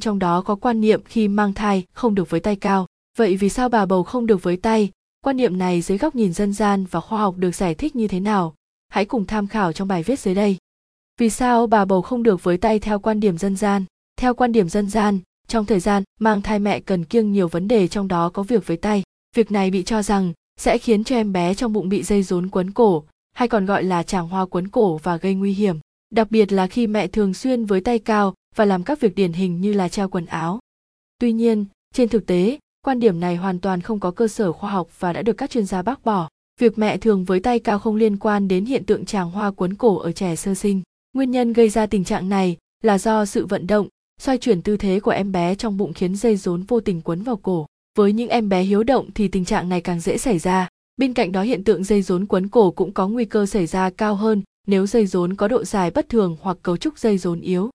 trong đó có quan niệm khi mang thai không được với tay cao. Vậy vì sao bà bầu không được với tay? Quan niệm này dưới góc nhìn dân gian và khoa học được giải thích như thế nào? Hãy cùng tham khảo trong bài viết dưới đây. Vì sao bà bầu không được với tay theo quan điểm dân gian? Theo quan điểm dân gian, trong thời gian mang thai mẹ cần kiêng nhiều vấn đề trong đó có việc với tay. Việc này bị cho rằng sẽ khiến cho em bé trong bụng bị dây rốn quấn cổ, hay còn gọi là tràng hoa quấn cổ và gây nguy hiểm. Đặc biệt là khi mẹ thường xuyên với tay cao và làm các việc điển hình như là treo quần áo. Tuy nhiên, trên thực tế, quan điểm này hoàn toàn không có cơ sở khoa học và đã được các chuyên gia bác bỏ. Việc mẹ thường với tay cao không liên quan đến hiện tượng tràng hoa quấn cổ ở trẻ sơ sinh. Nguyên nhân gây ra tình trạng này là do sự vận động, xoay chuyển tư thế của em bé trong bụng khiến dây rốn vô tình quấn vào cổ. Với những em bé hiếu động thì tình trạng này càng dễ xảy ra. Bên cạnh đó hiện tượng dây rốn quấn cổ cũng có nguy cơ xảy ra cao hơn nếu dây rốn có độ dài bất thường hoặc cấu trúc dây rốn yếu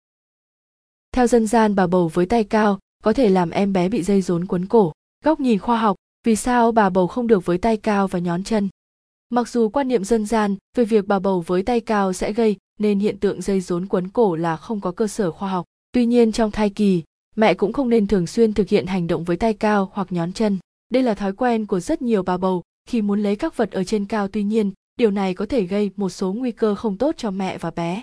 theo dân gian bà bầu với tay cao, có thể làm em bé bị dây rốn quấn cổ. Góc nhìn khoa học, vì sao bà bầu không được với tay cao và nhón chân? Mặc dù quan niệm dân gian về việc bà bầu với tay cao sẽ gây nên hiện tượng dây rốn quấn cổ là không có cơ sở khoa học. Tuy nhiên trong thai kỳ, mẹ cũng không nên thường xuyên thực hiện hành động với tay cao hoặc nhón chân. Đây là thói quen của rất nhiều bà bầu. Khi muốn lấy các vật ở trên cao, tuy nhiên, điều này có thể gây một số nguy cơ không tốt cho mẹ và bé.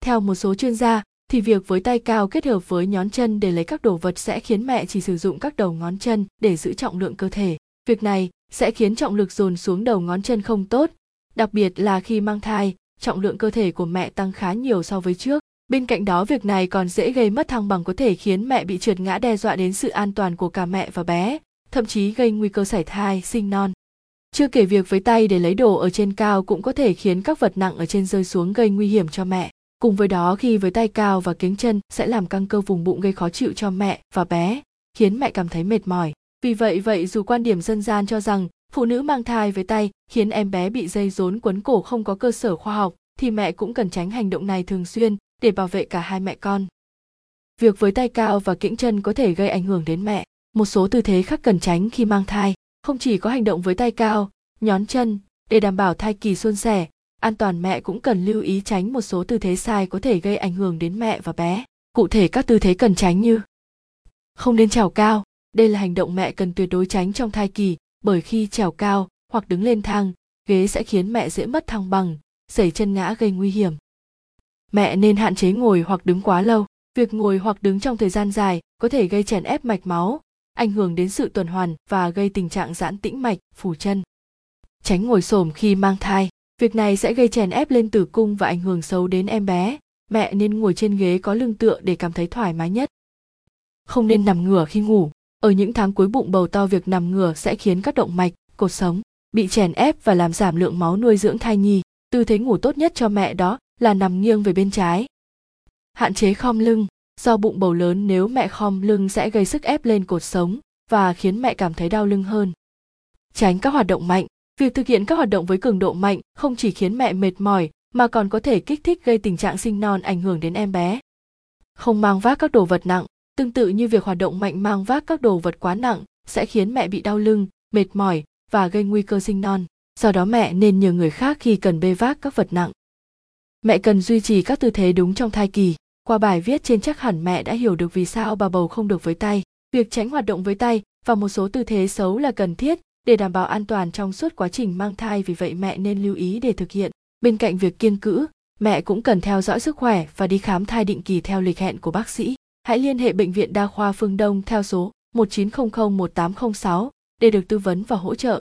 Theo một số chuyên gia thì việc với tay cao kết hợp với nhón chân để lấy các đồ vật sẽ khiến mẹ chỉ sử dụng các đầu ngón chân để giữ trọng lượng cơ thể. Việc này sẽ khiến trọng lực dồn xuống đầu ngón chân không tốt, đặc biệt là khi mang thai, trọng lượng cơ thể của mẹ tăng khá nhiều so với trước. Bên cạnh đó, việc này còn dễ gây mất thăng bằng có thể khiến mẹ bị trượt ngã đe dọa đến sự an toàn của cả mẹ và bé, thậm chí gây nguy cơ sảy thai, sinh non. Chưa kể việc với tay để lấy đồ ở trên cao cũng có thể khiến các vật nặng ở trên rơi xuống gây nguy hiểm cho mẹ cùng với đó, khi với tay cao và kiếng chân sẽ làm căng cơ vùng bụng gây khó chịu cho mẹ và bé, khiến mẹ cảm thấy mệt mỏi. Vì vậy vậy dù quan điểm dân gian cho rằng phụ nữ mang thai với tay khiến em bé bị dây rốn quấn cổ không có cơ sở khoa học, thì mẹ cũng cần tránh hành động này thường xuyên để bảo vệ cả hai mẹ con. Việc với tay cao và kiễng chân có thể gây ảnh hưởng đến mẹ. Một số tư thế khác cần tránh khi mang thai. Không chỉ có hành động với tay cao, nhón chân, để đảm bảo thai kỳ suôn sẻ an toàn mẹ cũng cần lưu ý tránh một số tư thế sai có thể gây ảnh hưởng đến mẹ và bé. Cụ thể các tư thế cần tránh như không nên trèo cao. Đây là hành động mẹ cần tuyệt đối tránh trong thai kỳ, bởi khi trèo cao hoặc đứng lên thang, ghế sẽ khiến mẹ dễ mất thăng bằng xảy chân ngã gây nguy hiểm. Mẹ nên hạn chế ngồi hoặc đứng quá lâu. Việc ngồi hoặc đứng trong thời gian dài có thể gây chèn ép mạch máu, ảnh hưởng đến sự tuần hoàn và gây tình trạng giãn tĩnh mạch phủ chân. Tránh ngồi xổm khi mang thai việc này sẽ gây chèn ép lên tử cung và ảnh hưởng xấu đến em bé. Mẹ nên ngồi trên ghế có lưng tựa để cảm thấy thoải mái nhất. Không nên nằm ngửa khi ngủ. Ở những tháng cuối bụng, bầu to việc nằm ngửa sẽ khiến các động mạch, cột sống bị chèn ép và làm giảm lượng máu nuôi dưỡng thai nhi. Tư thế ngủ tốt nhất cho mẹ đó là nằm nghiêng về bên trái. Hạn chế khom lưng. Do bụng bầu lớn, nếu mẹ khom lưng sẽ gây sức ép lên cột sống và khiến mẹ cảm thấy đau lưng hơn. Tránh các hoạt động mạnh việc thực hiện các hoạt động với cường độ mạnh không chỉ khiến mẹ mệt mỏi, mà còn có thể kích thích gây tình trạng sinh non ảnh hưởng đến em bé. Không mang vác các đồ vật nặng, tương tự như việc hoạt động mạnh mang vác các đồ vật quá nặng sẽ khiến mẹ bị đau lưng, mệt mỏi và gây nguy cơ sinh non. Do đó mẹ nên nhờ người khác khi cần bê vác các vật nặng. Mẹ cần duy trì các tư thế đúng trong thai kỳ. Qua bài viết trên chắc hẳn mẹ đã hiểu được vì sao bà bầu không được với tay. Việc tránh hoạt động với tay và một số tư thế xấu là cần thiết để đảm bảo an toàn trong suốt quá trình mang thai, vì vậy mẹ nên lưu ý để thực hiện. Bên cạnh việc kiên cữ, mẹ cũng cần theo dõi sức khỏe và đi khám thai định kỳ theo lịch hẹn của bác sĩ. Hãy liên hệ bệnh viện đa khoa phương đông theo số 1900 1806 để được tư vấn và hỗ trợ.